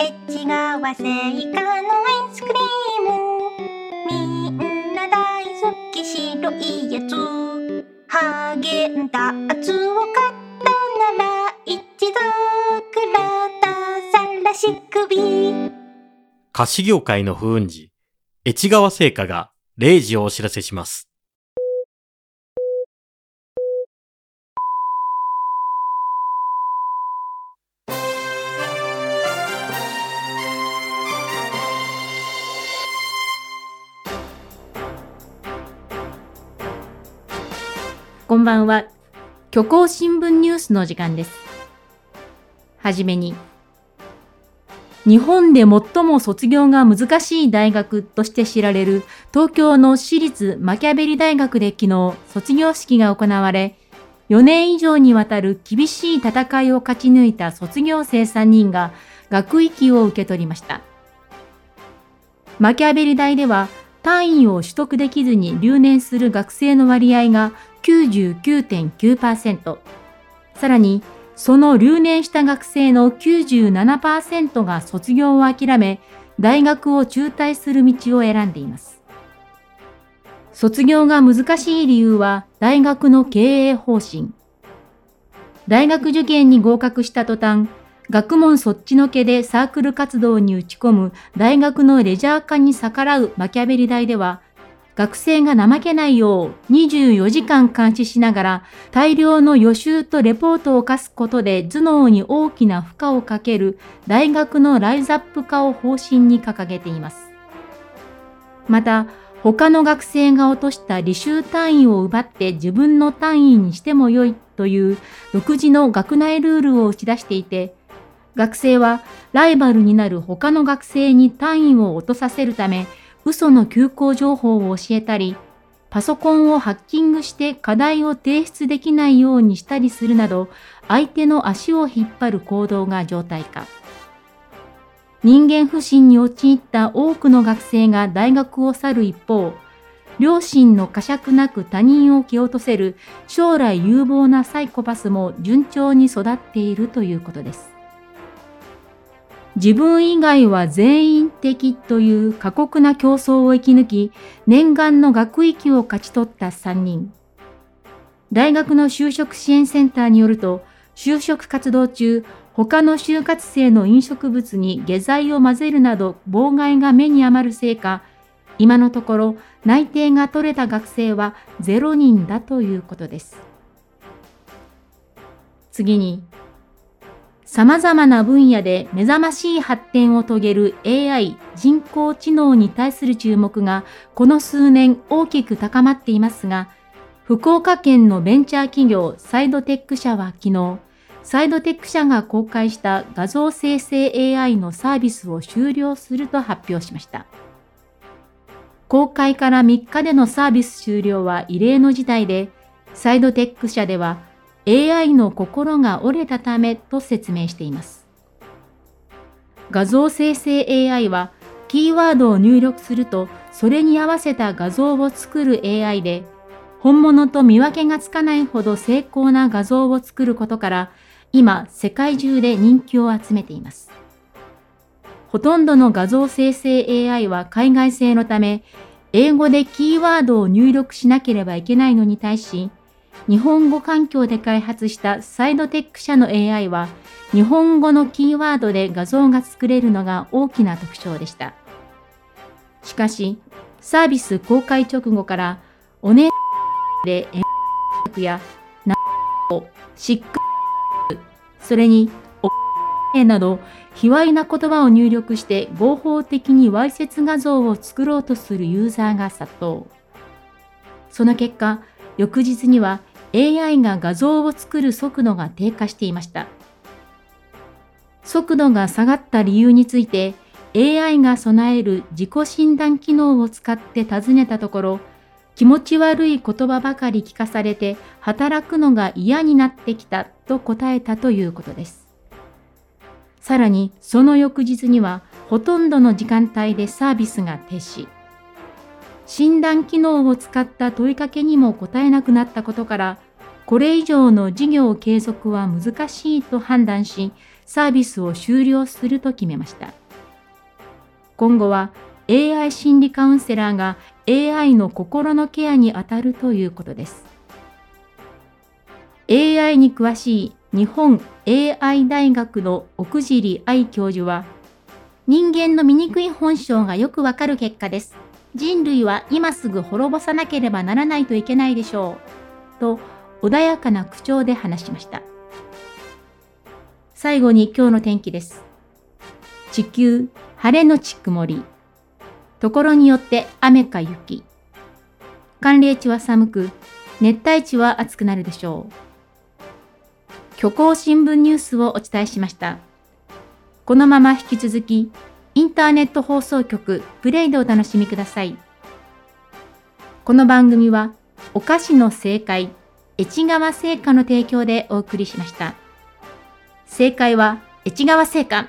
エッジ川製菓のアイスクリーム。みんな大好き白いやつ。ハーゲンダーツを買ったなら一度くらたさらし首菓子業界の不運時、越川製菓が0時をお知らせします。こんばんは。虚構新聞ニュースの時間です。はじめに、日本で最も卒業が難しい大学として知られる東京の私立マキャベリ大学で昨日卒業式が行われ、4年以上にわたる厳しい戦いを勝ち抜いた卒業生3人が学位を受け取りました。マキャベリ大では単位を取得できずに留年する学生の割合が99.9%、さらにその留年した学生の97%が卒業を諦め、大学を中退する道を選んでいます。卒業が難しい理由は大学の経営方針。大学受験に合格した途端、学問そっちのけでサークル活動に打ち込む大学のレジャー化に逆らうマキャベリ大では、学生が怠けないよう24時間監視しながら大量の予習とレポートを課すことで頭脳に大きな負荷をかける大学のライズアップ化を方針に掲げています。また、他の学生が落とした履修単位を奪って自分の単位にしてもよいという独自の学内ルールを打ち出していて、学生はライバルになる他の学生に単位を落とさせるため、嘘の休校情報を教えたり、パソコンをハッキングして課題を提出できないようにしたりするなど、相手の足を引っ張る行動が常態化。人間不信に陥った多くの学生が大学を去る一方、両親の呵責なく他人を蹴落とせる将来有望なサイコパスも順調に育っているということです。自分以外は全員的という過酷な競争を生き抜き、念願の学域を勝ち取った3人。大学の就職支援センターによると、就職活動中、他の就活生の飲食物に下剤を混ぜるなど妨害が目に余るせいか、今のところ内定が取れた学生は0人だということです。次に、様々な分野で目覚ましい発展を遂げる AI 人工知能に対する注目がこの数年大きく高まっていますが、福岡県のベンチャー企業サイドテック社は昨日、サイドテック社が公開した画像生成 AI のサービスを終了すると発表しました。公開から3日でのサービス終了は異例の事態で、サイドテック社では AI の心が折れたためと説明しています。画像生成 AI はキーワードを入力するとそれに合わせた画像を作る AI で本物と見分けがつかないほど精巧な画像を作ることから今世界中で人気を集めています。ほとんどの画像生成 AI は海外製のため英語でキーワードを入力しなければいけないのに対し日本語環境で開発したサイドテック社の AI は日本語のキーワードで画像が作れるのが大きな特徴でした。しかし、サービス公開直後からおねでえやなをしっくそれにおなど卑猥な言葉を入力して合法的にわいせつ画像を作ろうとするユーザーが殺到。その結果、翌日には AI が画像を作る速度が低下していました。速度が下がった理由について AI が備える自己診断機能を使って尋ねたところ、気持ち悪い言葉ばかり聞かされて働くのが嫌になってきたと答えたということです。さらにその翌日にはほとんどの時間帯でサービスが停止。診断機能を使った問いかけにも答えなくなったことから、これ以上の事業継続は難しいと判断し、サービスを終了すると決めました。今後は AI 心理カウンセラーが AI の心のケアに当たるということです。AI に詳しい日本 AI 大学の奥尻愛教授は、人間の醜い本性がよくわかる結果です。人類は今すぐ滅ぼさなければならないといけないでしょう。と穏やかな口調で話しました。最後に今日の天気です。地球、晴れのち曇り。ところによって雨か雪。寒冷地は寒く、熱帯地は暑くなるでしょう。虚構新聞ニュースをお伝えしました。このまま引き続き、インターネット放送局プレイでお楽しみください。この番組は、お菓子の正解、越川製菓の提供でお送りしました。正解は越川製菓。